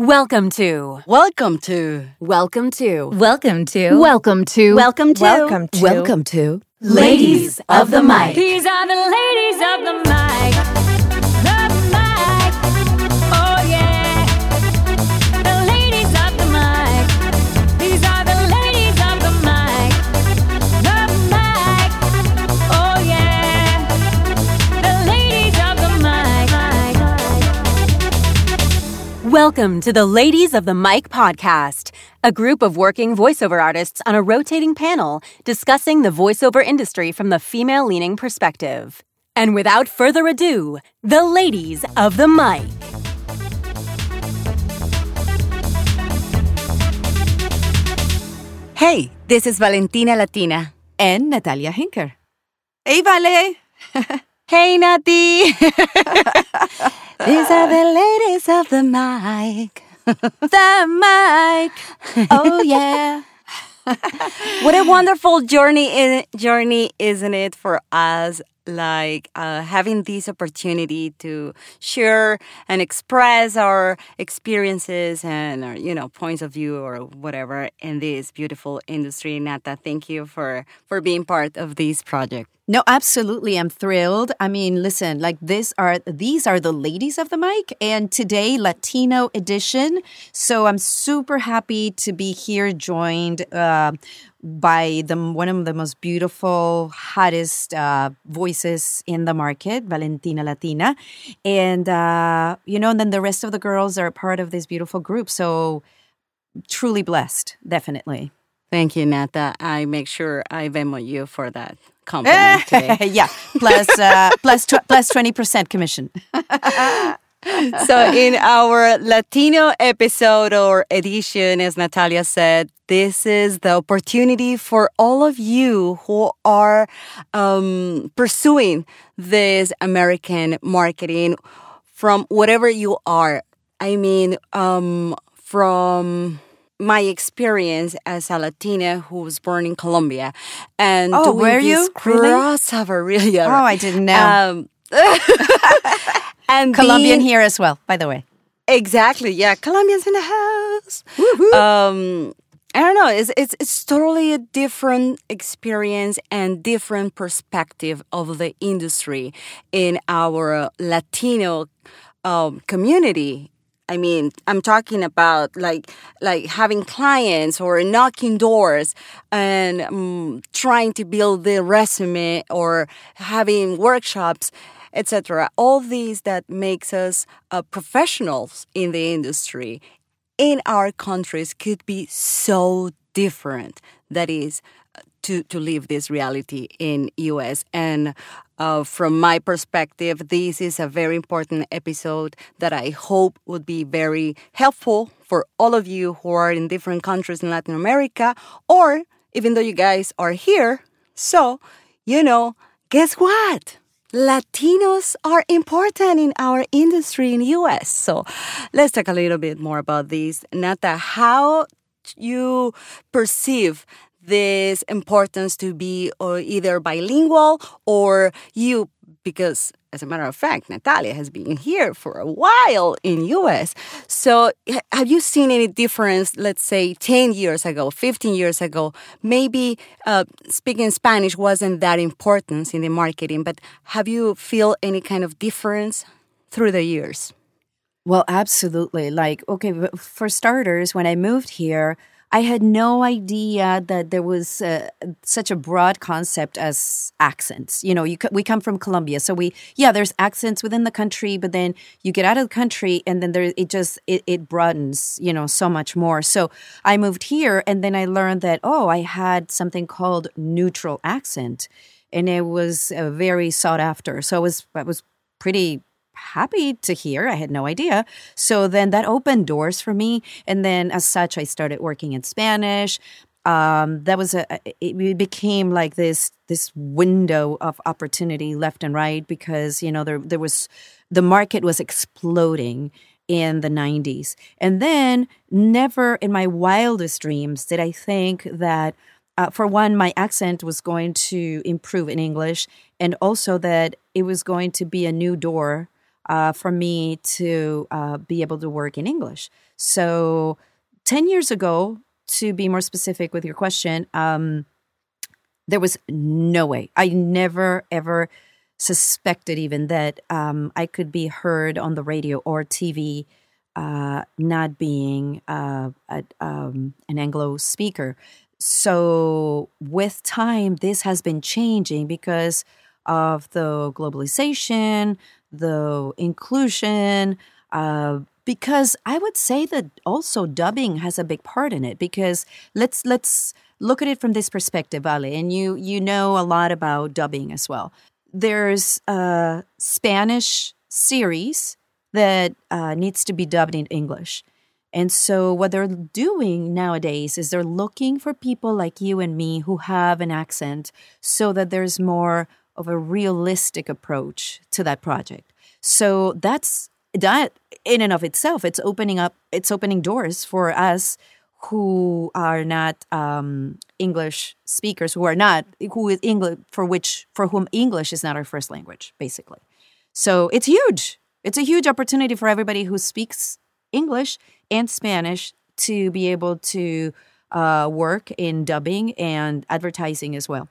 Welcome to. Welcome to. Welcome to. Welcome to. Welcome to. Welcome to. Welcome to. Welcome to. Ladies of the Mic. These are the ladies of the mic. Welcome to the Ladies of the Mic podcast, a group of working voiceover artists on a rotating panel discussing the voiceover industry from the female leaning perspective. And without further ado, the Ladies of the Mic. Hey, this is Valentina Latyna. And Nathalia Hencker. Hey, Vale. Hey, Nati! These are the ladies of the mic. the mic. Oh, yeah. what a wonderful journey in, journey isn't it for us like uh, having this opportunity to share and express our experiences and our, you know points of view or whatever in this beautiful industry nata thank you for for being part of this project No, absolutely. I'm thrilled. I mean, listen, like this are these are the ladies of the mic and today Latino edition. So I'm super happy to be here joined uh, by the one of the most beautiful, hottest uh, voices in the market, Valentina Latyna. And uh, you know, and then the rest of the girls are part of this beautiful group. So truly blessed, definitely. thank you nata i make sure i Venmo you for that compliment today yeah, plus uh, plus tw- plus twenty percent commission. so in our Latino episode or edition, as Nathalia said, this is the opportunity for all of you who are um, pursuing this American marketing from whatever you are. I mean, um, from my experience as a Latina who was born in Colombia, and Oh, were you? Really? crossover, really? Oh, I didn't know. Um, and Colombian being- here as well, by the way. Exactly. Yeah, Colombians in the house. Um, I don't know. It's, it's it's totally a different experience and different perspective of the industry in our Latino um, community. I mean, I'm talking about like like having clients or knocking doors and um, trying to build the resume or having workshops, etc. All these that makes us uh, professionals in the industry in our countries could be so different. That is to to live this reality in US and uh, from my perspective this is a very important episode that I hope would be very helpful for all of you who are in different countries in Latin America or even though you guys are here so you know guess what Latinos are important in our industry in US. So let's talk a little bit more about this. Nata, how you perceive this importance to be uh, either bilingual or you because as a matter of fact Nathalia has been here for a while in us so have you seen any difference let's say 10 years ago 15 years ago? Maybe uh, speaking spanish wasn't that important in the marketing but have you feel any kind of difference through the years? Well, absolutely. Like, okay, for starters, when I moved here, I had no idea that there was uh, such a broad concept as accents. You know, you we come from Colombia, so we yeah, there's accents within the country, but then you get out of the country, and then there it just it, it broadens. You know, so much more. So I moved here, and then I learned that oh, I had something called neutral accent, and it was uh, very sought after. So I was I was pretty happy to hear. I had no idea. So then that opened doors for me. And then as such, I started working in Spanish. Um, that was a, it became like this, this window of opportunity left and right because, you know, there, there was, the market was exploding in the 90s. And then never in my wildest dreams did I think that uh, for one, my accent was going to improve in English, and also that it was going to be a new door uh, for me to uh, be able to work in English. So, 10 years ago, to be more specific with your question, um, there was no way. I never, ever suspected even that um, I could be heard on the radio or TV uh, not being uh, a, um, an Anglo speaker. So, with time, this has been changing because of the globalization, the inclusion, uh, because I would say that also dubbing has a big part in it. Because let's let's look at it from this perspective, Ali, and you you know a lot about dubbing as well. There's a Spanish series that uh, needs to be dubbed in English. And so, what they're doing nowadays is they're looking for people like you and me who have an accent so that there's more of a realistic approach to that project. So, that's that in and of itself. It's opening up, it's opening doors for us who are not um, English speakers, who are not, who is English, for which, for whom English is not our first language, basically. So, it's huge. It's a huge opportunity for everybody who speaks English and Spanish to be able to uh, work in dubbing and advertising as well.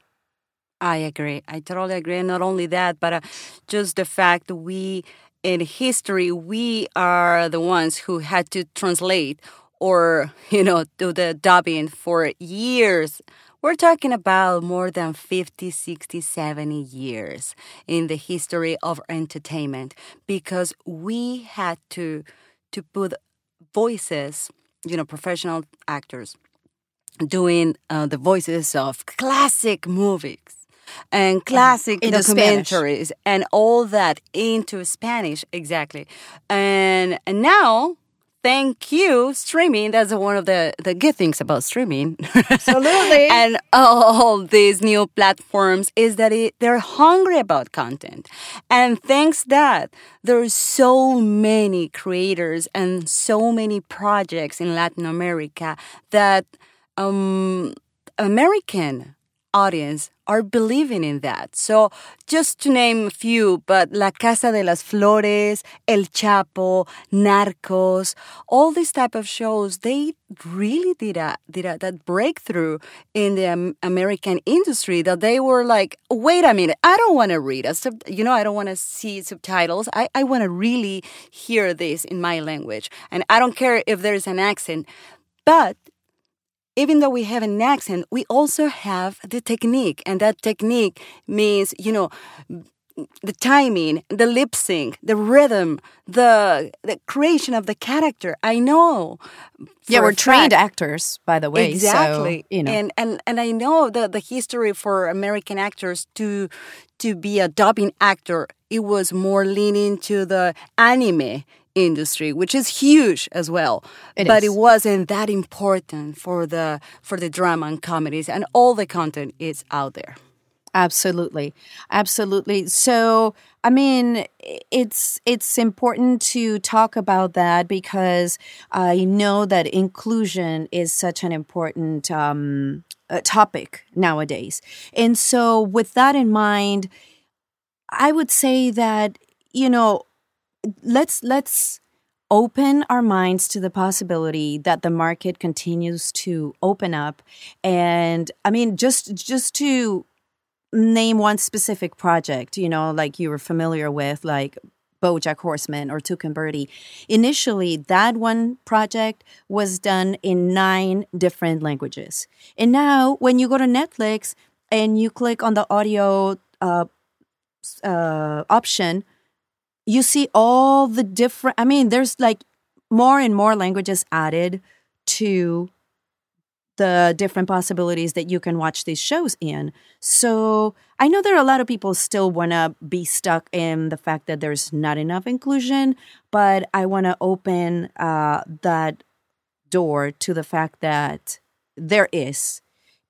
I agree. I totally agree. Not only that, but uh, just the fact we, in history, we are the ones who had to translate or, you know, do the dubbing for years. We're talking about more than 50, 60, 70 years in the history of entertainment because we had to to put voices, you know, professional actors doing uh, the voices of classic movies and classic Into Spanish. documentaries and all that into Spanish exactly. And and now thank you streaming that's one of the the good things about streaming Absolutely. and all these new platforms is that it, they're hungry about content and thanks that there's so many creators and so many projects in latin america that um american audience are believing in that. So, just to name a few, but La Casa de las Flores, El Chapo, Narcos, all these type of shows, they really did a did a, that breakthrough in the American industry that they were like, wait a minute, I don't want to read a sub, you know, I don't want to see subtitles. I I want to really hear this in my language, and I don't care if there's an accent, but even though we have an accent, we also have the technique, and that technique means, you know, the timing, the lip sync, the rhythm, the the creation of the character. I know. yeah, we're trained actors, by the way. exactly So, you know. and and and i know the the history for american actors to to be a dubbing actor it was more leaning to the anime industry which is huge as well It but is. it wasn't that important for the for the drama and comedies and all the content is out there Absolutely. Absolutely. So, I mean, it's it's important to talk about that because I know that inclusion is such an important um, topic nowadays. And so, with that in mind, I would say that you know, let's let's open our minds to the possibility that the market continues to open up and i mean just just to name one specific project, you know, like you were familiar with, like Bojack Horseman or Tuca and Bertie. Initially, that one project was done in nine different languages. And now, when you go to Netflix and you click on the audio uh, uh, option, you see all the different, I mean, there's like more and more languages added to the different possibilities that you can watch these shows in. So I know there are a lot of people still want to be stuck in the fact that there's not enough inclusion, but I want to open uh, that door to the fact that there is.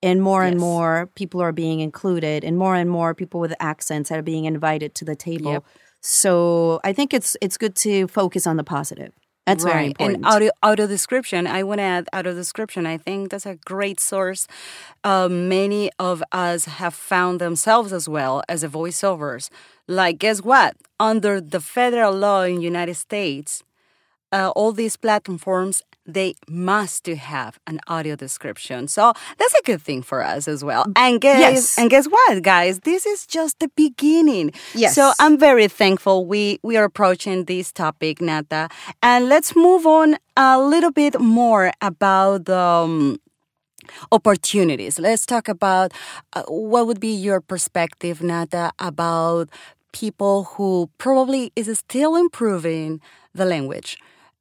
And more and more people are being included, and more and more people with accents are being invited to the table. Yep. So I think it's it's good to focus on the positive. That's very important. And audio, audio description, I want to add audio description. I think that's a great source. Uh, many of us have found themselves as well as a voiceovers. Like, guess what? Under the federal law in United States, uh, all these platforms they must to have an audio description. So that's a good thing for us as well. And guess Yes. and guess what, guys? This is just the beginning. Yes. So I'm very thankful we we are approaching this topic, Nata. And let's move on a little bit more about the um, opportunities. Let's talk about uh, what would be your perspective, Nata, about people who probably is still improving the language.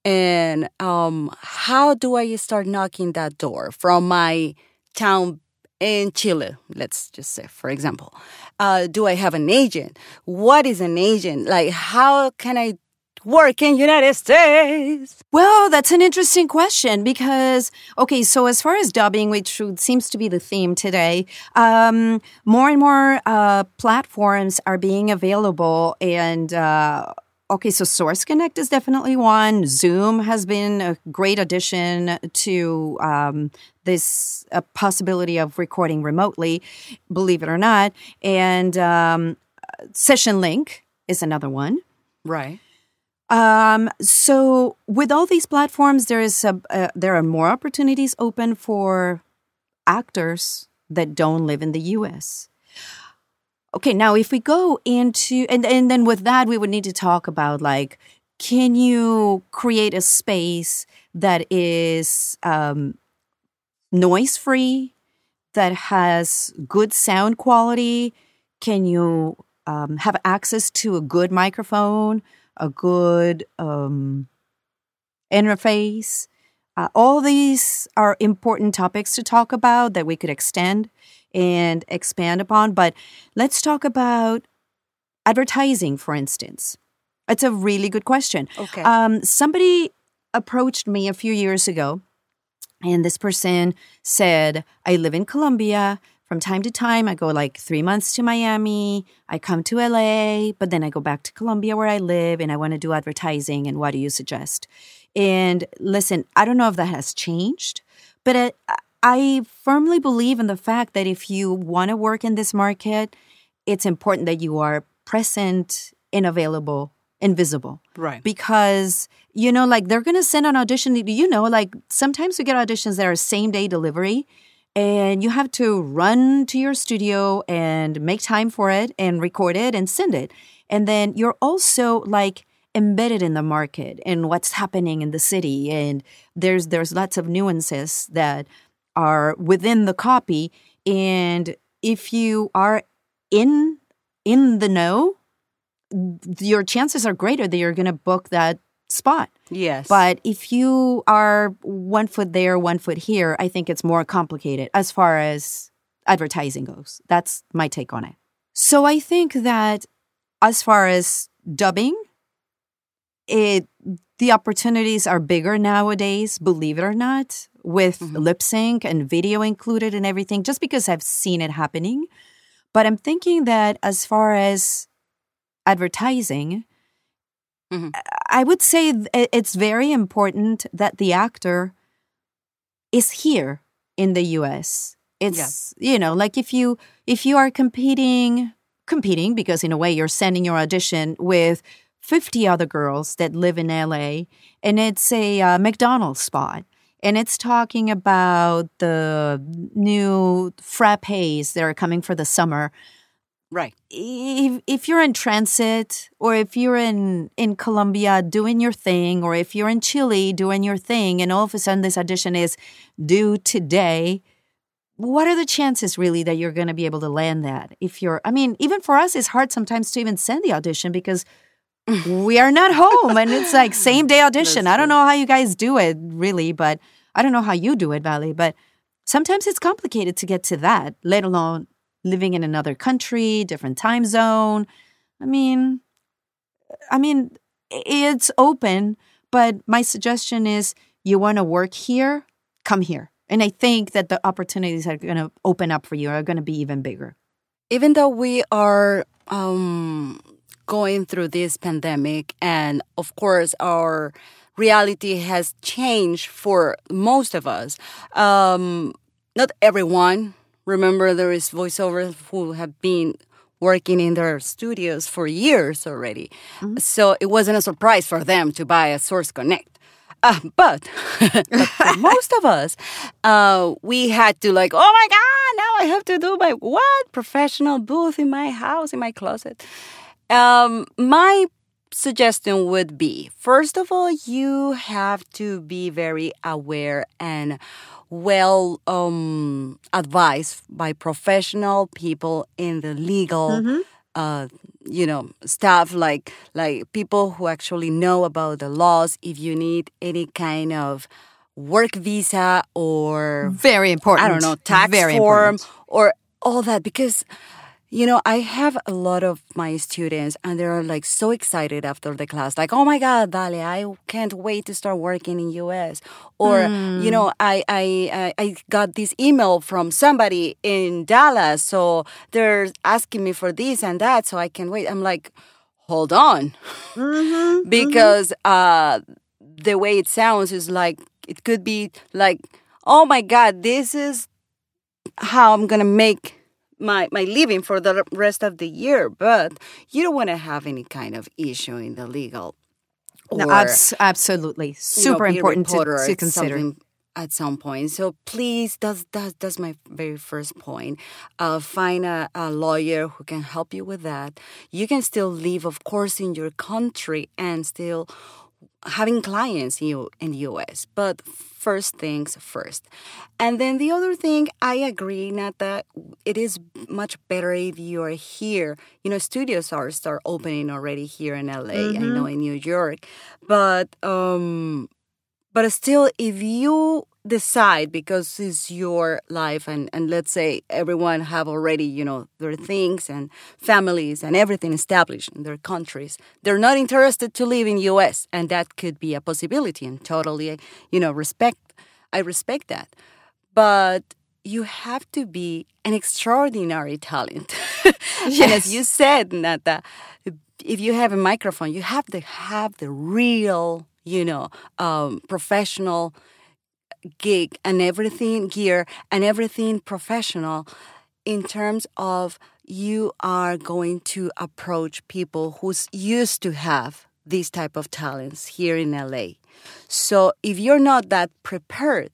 And um, how do I start knocking that door from my town in Chile, let's just say, for example? Uh, do I have an agent? What is an agent? Like, how can I work in United States? Well, that's an interesting question because, okay, so as far as dubbing, which seems to be the theme today, um, more and more uh, platforms are being available. And, uh, okay, so Source Connect is definitely one. Zoom has been a great addition to um, this uh, possibility of recording remotely, believe it or not. And um, Session Link is another one. Right. Um, so with all these platforms, there is a, uh, there are more opportunities open for actors that don't live in the U.S. Okay, now if we go into and and then with that, we would need to talk about like, can you create a space that is um, noise free, that has good sound quality? Can you um, have access to a good microphone? a good um, interface. Uh, all these are important topics to talk about that we could extend and expand upon. But let's talk about advertising, for instance. It's a really good question. Okay. Um, somebody approached me a few years ago, and this person said, I live in Colombia. From time to time, I go like three months to Miami. I come to LA, but then I go back to Colombia where I live and I want to do advertising. And what do you suggest? And listen, I don't know if that has changed, but I, I firmly believe in the fact that if you want to work in this market, it's important that you are present and available and visible Right. because you know like they're gonna send an audition you know like sometimes we get auditions that are same day delivery and you have to run to your studio and make time for it and record it and send it and then you're also like embedded in the market and what's happening in the city and there's there's lots of nuances that are within the copy and if you are in in the know your chances are greater that you're going to book that spot. Yes. But if you are one foot there, one foot here, I think it's more complicated as far as advertising goes. That's my take on it. So I think that as far as dubbing, it the opportunities are bigger nowadays, believe it or not, with lip sync and video included and everything, just because I've seen it happening. But I'm thinking that as far as advertising, Mhm. I would say it's very important that the actor is here in the US. It's you know, like if you if you are competing competing because in a way you're sending your audition with 50 other girls that live in LA and it's a uh, McDonald's spot and it's talking about the new frappes that are coming for the summer right. if, if you're in transit or if you're in in Colombia doing your thing or if you're in Chile doing your thing and all of a sudden this audition is due today what are the chances really that you're going to be able to land that if you're I mean even for us it's hard sometimes to even send the audition because we are not home and it's like same day audition I don't know how you guys do it really but I don't know how you do it Vale but sometimes it's complicated to get to that let alone living in another country, different time zone. I mean, I mean, it's open, but my suggestion is you want to work here, come here. And I think that the opportunities are going to open up for you are going to be even bigger. even though we are um, going through this pandemic, and of course, our reality has changed for most of us, um, not everyone. Remember, there is voiceovers who have been working in their studios for years already. So it wasn't a surprise for them to buy a Source Connect. Uh, but, but for most of us, uh, we had to like, oh my god, now I have to do my what professional booth in my house in my closet. Um, my suggestion would be first of all, you have to be very aware and well um, advised by professional people in the legal. Uh, you know, staff like like people who actually know about the laws. If you need any kind of work visa or Very important. I don't know, tax Very form important. or all that because you know, I have a lot of my students and they're like so excited after the class, like, oh my God, Dale, I can't wait to start working in US. Or, you mm. know, I, I, I I got this email from somebody in Dallas. So they're asking me for this and that. So I can wait. I'm like, hold on. Mm-hmm, because mm-hmm. uh, the way it sounds is like, it could be like, oh my God, this is how I'm gonna make my my living for the rest of the year. But you don't want to have any kind of issue in the legal. No, abs- absolutely. you know, Super important to, to consider. at some point. So please, that's that's that's my very first point. Uh, find a, a lawyer who can help you with that. You can still live, of course, in your country and still having clients in, in the US. But first things first. And then the other thing, I agree, Nata, it is much better if you are here. You know, studios are start opening already here in LA, I know in New York. But um but still if you decide because it's your life and, and let's say everyone have already you know their things and families and everything established in their countries. They're not interested to live in us and that could be a possibility and totally you know respect i respect that. But you have to be an extraordinary talent. And as you said nata if you have a microphone you have to have the real you know um, professional gig and everything gear and everything professional in terms of you are going to approach people who's used to have these type of talents here in LA. So if you're not that prepared,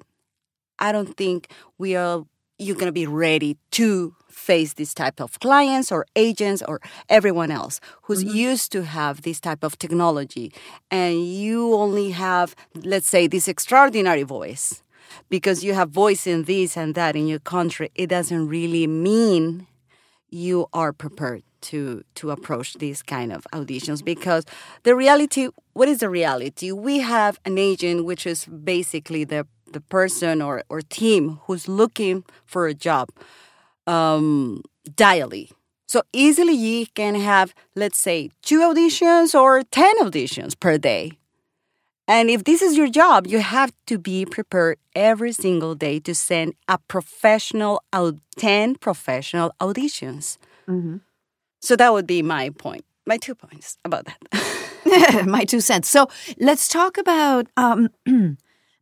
I don't think we are you're going to be ready to face this type of clients or agents or everyone else who's mm-hmm. used to have this type of technology. And you only have let's say this extraordinary voice because you have voice in this and that in your country it doesn't really mean you are prepared to to approach these kind of auditions. Because the reality what is the reality? We have an agent which is basically the the person or, or team who's looking for a job um, daily so easily you can have let's say two auditions or 10 auditions per day and if this is your job, you have to be prepared every single day to send a professional out 10 professional auditions. So that would be my point, my two points about that. my two cents. So let's talk about um,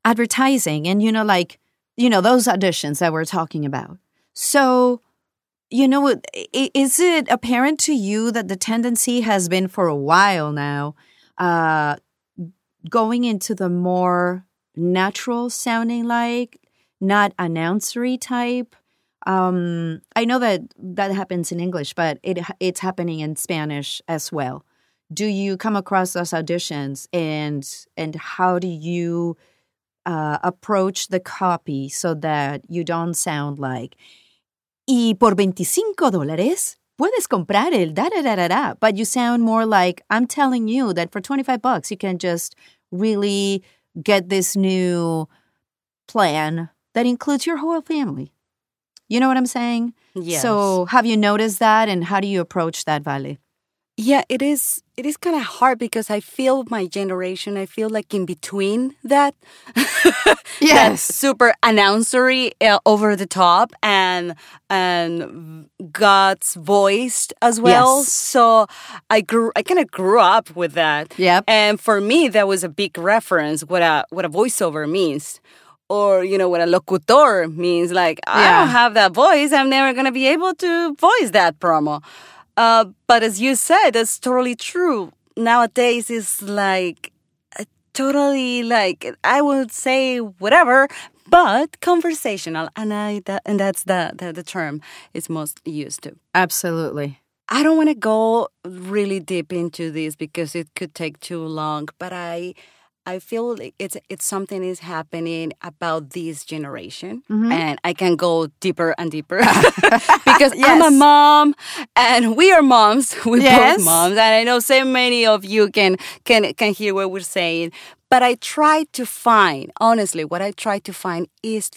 advertising and, you know, like, you know, those auditions that we're talking about. So, you know, is it apparent to you that the tendency has been for a while now uh, going into the more natural sounding like, not announcery type? Um, I know that that happens in English, but it it's happening in Spanish as well do you come across those auditions and and how do you uh, approach the copy so that you don't sound like y por 25 dólares puedes comprar el da da da da da but you sound more like I'm telling you that for 25 bucks you can just really get this new plan that includes your whole family. You know what I'm saying? Yes. so have you noticed that and how do you approach that Vale Yeah, it is. It is kind of hard because I feel my generation. I feel like in between that. that super announcery, uh, over the top, and and God's voiced as well. Yes. So I grew. I kind of grew up with that. Yep. And for me, that was a big reference. What a what a voiceover means. Or you know what a locutor means, like I don't have that voice. I'm never gonna be able to voice that promo. Uh, but as you said, that's totally true. Nowadays, it's like uh, totally like I would say whatever, but conversational, and I that, and that's the, the the term it's most used to. Absolutely. I don't want to go really deep into this because it could take too long, but I I feel like it's it's something is happening about this generation, and I can go deeper and deeper because I'm a mom, and we are moms. We Yes. both moms, and I know so many of you can can can hear what we're saying. But I try to find, honestly, what I try to find is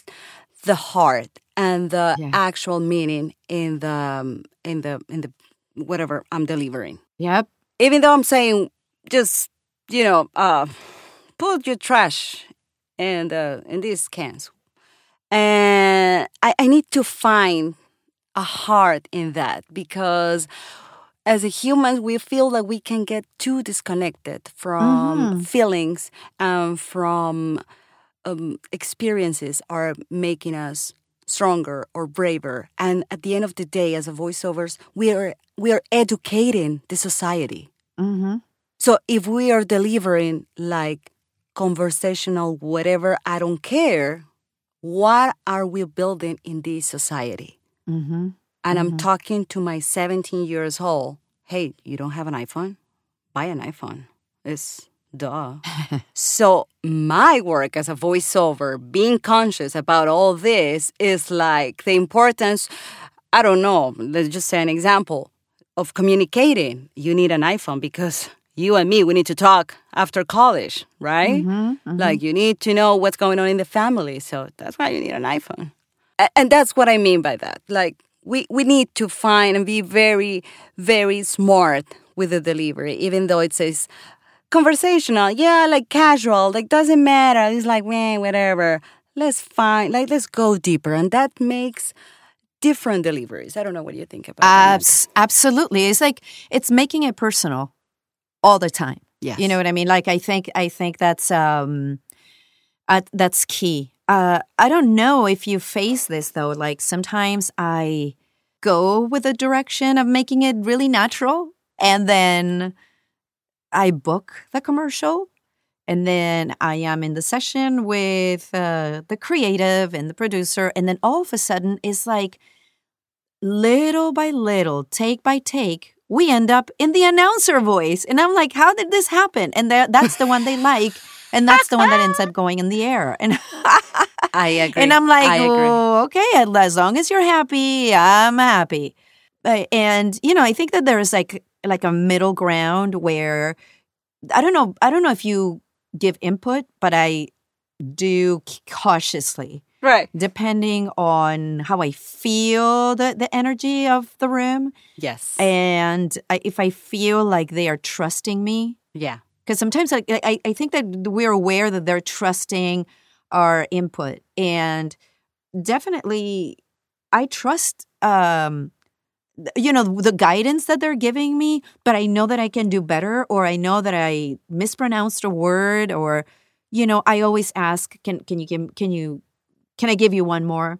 the heart and the Yeah. actual meaning in the um, in the in the whatever I'm delivering. Yep. Even though I'm saying just you know uh, put your trash in the in these cans, and I, I need to find a heart in that because as a human we feel that we can get too disconnected from feelings and from um, experiences are making us stronger or braver. And at the end of the day as a voiceovers we are we are educating the society. Mm-hmm. so if we are delivering like conversational whatever i don't care what are we building in this society Mm-hmm. and I'm talking to my 17 years old. Hey, you don't have an iPhone? Buy an iPhone. It's duh. so my work as a voiceover, being conscious about all this is like the importance. I don't know. Let's just say an example of communicating. You need an iPhone because you and me, we need to talk after college, right? Mm-hmm, mm-hmm. Like you need to know what's going on in the family. So that's why you need an iPhone. And that's what I mean by that. Like we we need to find and be very very smart with the delivery, even though it says conversational. Yeah, like casual. Like doesn't matter. It's like man, whatever. Let's find like let's go deeper, and that makes different deliveries. I don't know what you think about that. Abs- absolutely. It's like it's making it personal all the time. Yes. You know what I mean? Like I think I think that's um uh, that's key. Uh I don't know if you face this though. Like sometimes I go with the direction of making it really natural and then I book the commercial and then I am in the session with uh, the creative and the producer and then all of a sudden it's like little by little, take by take, we end up in the announcer voice. And I'm like, how did this happen? And that that's the one they like. And that's the one that ends up going in the air. And I agree. and I'm like, oh, okay, as long as you're happy, I'm happy. And you know, I think that there's like like a middle ground where I don't know, I don't know if you give input, but I do cautiously right. depending on how I feel the, the energy of the room. Yes. And I, if I feel like they are trusting me, yeah. because sometimes I, I, I think that we're aware that they're trusting our input. And definitely, I trust, um, you know, the guidance that they're giving me, but I know that I can do better, or I know that I mispronounced a word, or, you know, I always ask, can, can you give, can you, can I give you one more?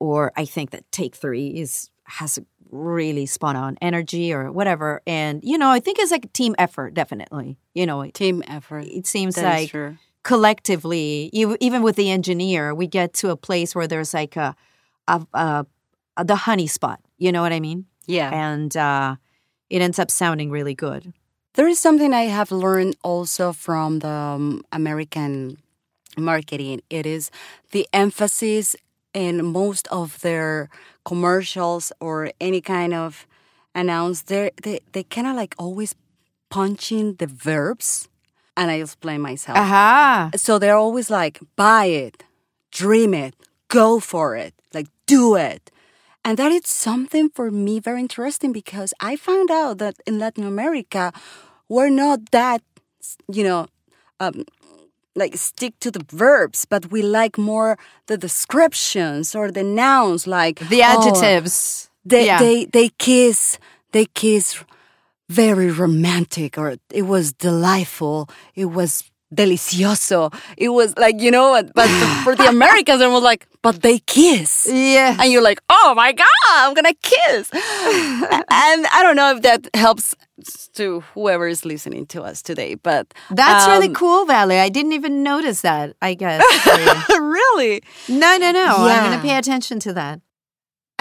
Or I think that take three is, has a really spot on energy or whatever. And, you know, I think it's like a team effort, definitely. You know, it, Team effort. it seems That is like true. collectively, ev- even with the engineer, we get to a place where there's like a, a, a, a the honey spot. You know what I mean? Yeah. And uh, it ends up sounding really good. There is something I have learned also from the um, American marketing. It is the emphasis in most of their commercials or any kind of announce. They they they kind of like always punching the verbs, and I explain myself. Aha. So they're always like, buy it, dream it, go for it, like do it. And that is something for me very interesting because I found out that in Latin America, we're not that, you know, um, like stick to the verbs, but we like more the descriptions or the nouns, like The oh, adjectives. they Yeah. they they kiss they kiss very romantic or it was delightful it was delicioso. It was like, you know, but for the Americans, it was like, but they kiss. Yeah. And you're like, oh my God, I'm going to kiss. and I don't know if that helps to whoever is listening to us today, but That's really um, cool, Valerie. I didn't even notice that, I guess. really. no, no, no. I'm going to pay attention to that.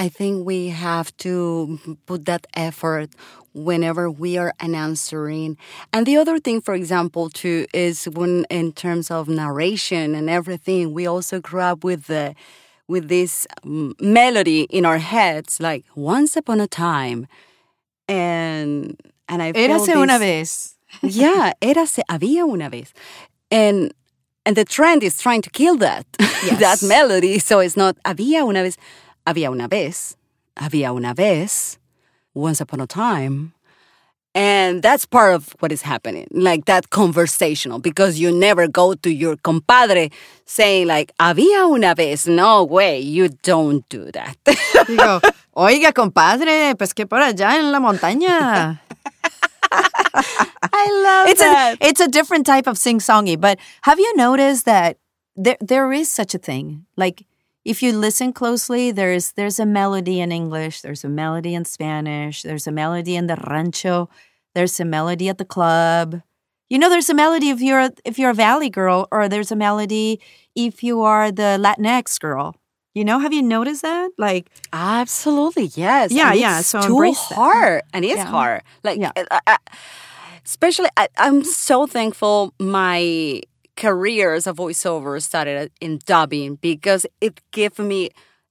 I think we have to put that effort whenever we are answering. And the other thing, for example, too, is when in terms of narration and everything, we also grew up with the with this um, melody in our heads, like once upon a time, and and I Érase una vez. yeah, érase, había una vez. And and the trend is trying to kill that that melody. So it's not había una vez, había una vez, había una vez, once upon a time. And that's part of what is happening, like that conversational, because you never go to your compadre saying like, había una vez. No way, you don't do that. Oiga, compadre, pues que por allá en la montaña. I love it's that. a it's a different type of sing songy. But have you noticed that there there is such a thing? Like if you listen closely, there's there's a melody in English, there's a melody in Spanish, there's a melody in the rancho, there's a melody at the club. You know, there's a melody if you're if you're a valley girl, or there's a melody if you are the Latinx girl. You know, have you noticed that? Like, Absolutely, yes. Yeah, yeah, so too embrace that. hard, and it's Yeah. hard. Like, Yeah. uh, uh, especially, I, I'm so thankful my career as a voiceover started in dubbing because it gave me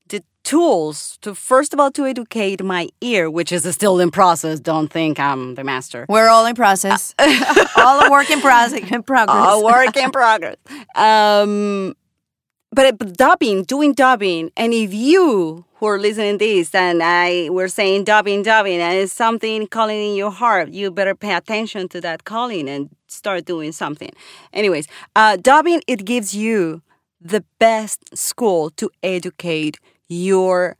the tools to first of all to educate my ear, which is still in process. Don't think I'm the master. we're all in process, all a work in process. In progress. a work in progress. Um, but, it- but dubbing, doing dubbing, and if you who are listening this and I we're saying dubbing, dubbing, and it's something calling in your heart, you better pay attention to that calling and start doing something. Anyways, uh, dubbing it gives you the best school to educate your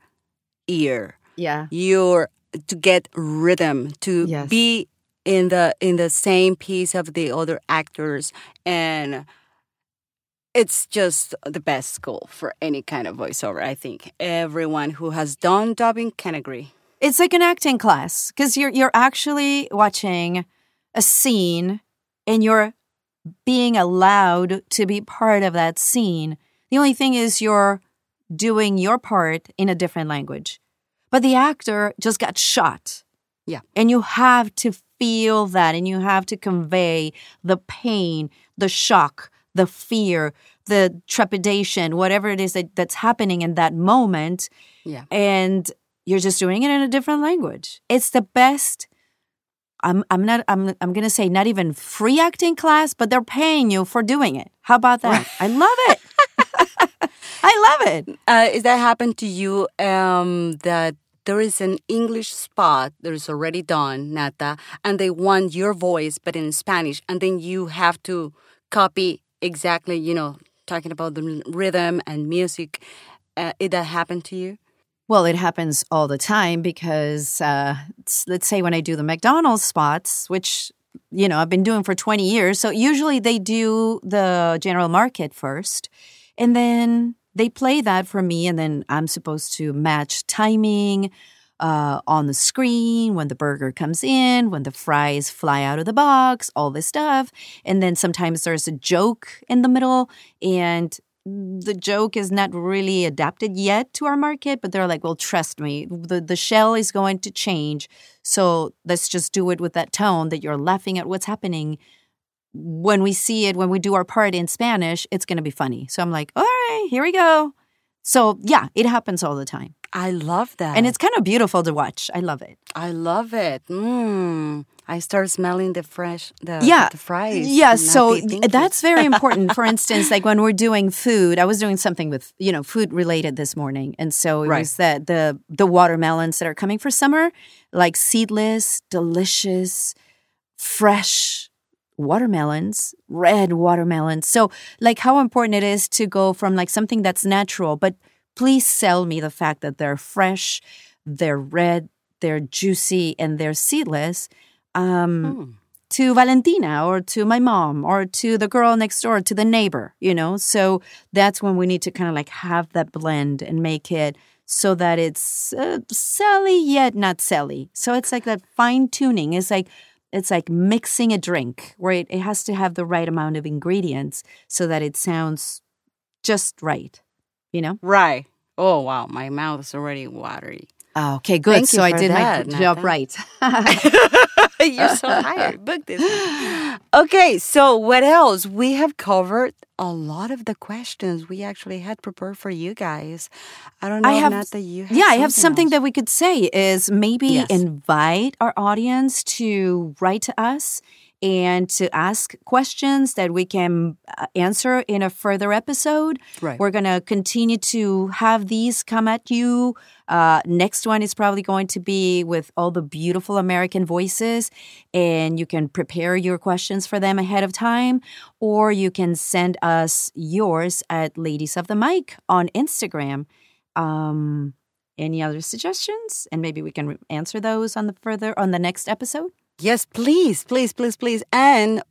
ear yeah. your to get rhythm to Yes. be in the in the same piece of the other actors and it's just the best school for any kind of voiceover i think everyone who has done dubbing can agree It's like an acting class because you're you're actually watching a scene and you're being allowed to be part of that scene. The only thing is you're doing your part in a different language. But the actor just got shot. Yeah. And you have to feel that and you have to convey the pain, the shock, the fear, the trepidation, whatever it is that, that's happening in that moment yeah and you're just doing it in a different language. It's the best. I'm I'm not I'm I'm gonna say not even free acting class, but they're paying you for doing it. How about that? I love it. I love it. uh, is that happened to you um that there is an english spot that is already done nata and they want your voice but in spanish and then you have to copy exactly you know talking about the rhythm and music uh, did that happen to you Well, it happens all the time because uh, let's say when I do the McDonald's spots, which you know I've been doing for 20 years, so usually they do the general market first, and then they play that for me, and then I'm supposed to match timing uh, on the screen when the burger comes in, when the fries fly out of the box, all this stuff, and then sometimes there's a joke in the middle, and the joke is not really adapted yet to our market, but they're like, well, trust me, the, the shell is going to change. So let's just do it with that tone that you're laughing at what's happening. When we see it, when we do our part in Spanish, it's going to be funny. So I'm like, all right, here we go. So yeah, it happens all the time. i love that And it's kind of beautiful to watch. I love it. i love it mm. I start smelling the fresh the, yeah. the fries yeah so that's very important. For instance like when we're doing food i was doing something with you know food related this morning and so it Right. was that the the watermelons that are coming for summer like seedless delicious fresh watermelons red watermelons. So like how important it is to go from like something that's natural but please sell me the fact that they're fresh they're red they're juicy and they're seedless um Mm. to Valentina or to my mom or to the girl next door, to the neighbor, you know? So that's when we need to kind of like have that blend and make it so that it's uh, silly yet not silly. So it's like that fine tuning. It's like, it's like mixing a drink where it, it has to have the right amount of ingredients so that it sounds just right, you know? Right. Oh wow, my mouth is already watery. Oh, okay, good. Thank so I did that, my job right. You're so tired. Book this. Okay, so what else? We have covered a lot of the questions we actually had prepared for you guys. I don't know, I have, Nata, you have yeah, I have something else. that we could say is maybe Yes. invite our audience to write to us and to ask questions that we can uh, answer in a further episode. Right. We're going to continue to have these come at you. Uh, next one is probably going to be with all the beautiful American voices, and you can prepare your questions for them ahead of time, or you can send us yours at Ladies of the Mic on Instagram. Um, any other suggestions? And maybe we can answer those on the further on the next episode. Yes, please, please, please, please. And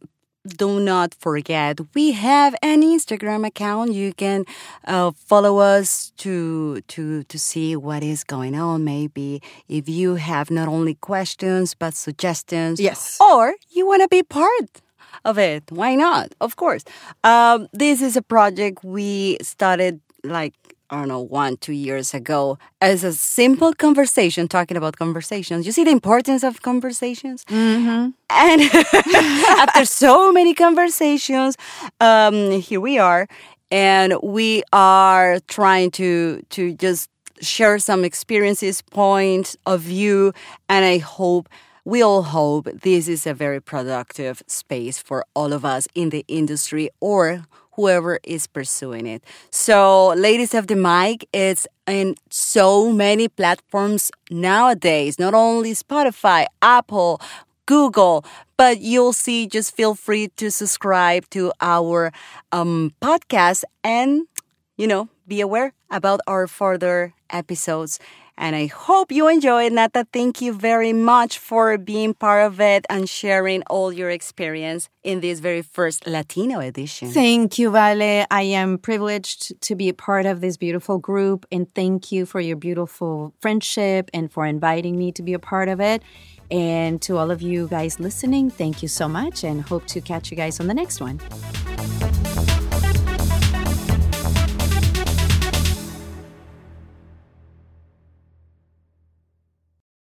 do not forget, we have an Instagram account. You can uh, follow us to to to see what is going on. Maybe if you have not only questions but suggestions. Yes. Or you want to be part of it. Why not? Of course. Um, this is a project we started like I don't know, one, two years ago, as a simple conversation, talking about conversations. You see the importance of conversations? Mm-hmm. And after so many conversations, um, here we are, and we are trying to to just share some experiences, points of view, and I hope we all hope this is a very productive space for all of us in the industry or whoever is pursuing it. So, ladies of the mic, it's in so many platforms nowadays, not only Spotify, Apple, Google, but you'll see, just feel free to subscribe to our um, podcast and, you know, be aware about our further episodes. And I hope you enjoy it. Nata, thank you very much for being part of it and sharing all your experience in this very first Latino edition. Thank you, Vale. I am privileged to be a part of this beautiful group, and thank you for your beautiful friendship and for inviting me to be a part of it. And to all of you guys listening, thank you so much, and hope to catch you guys on the next one.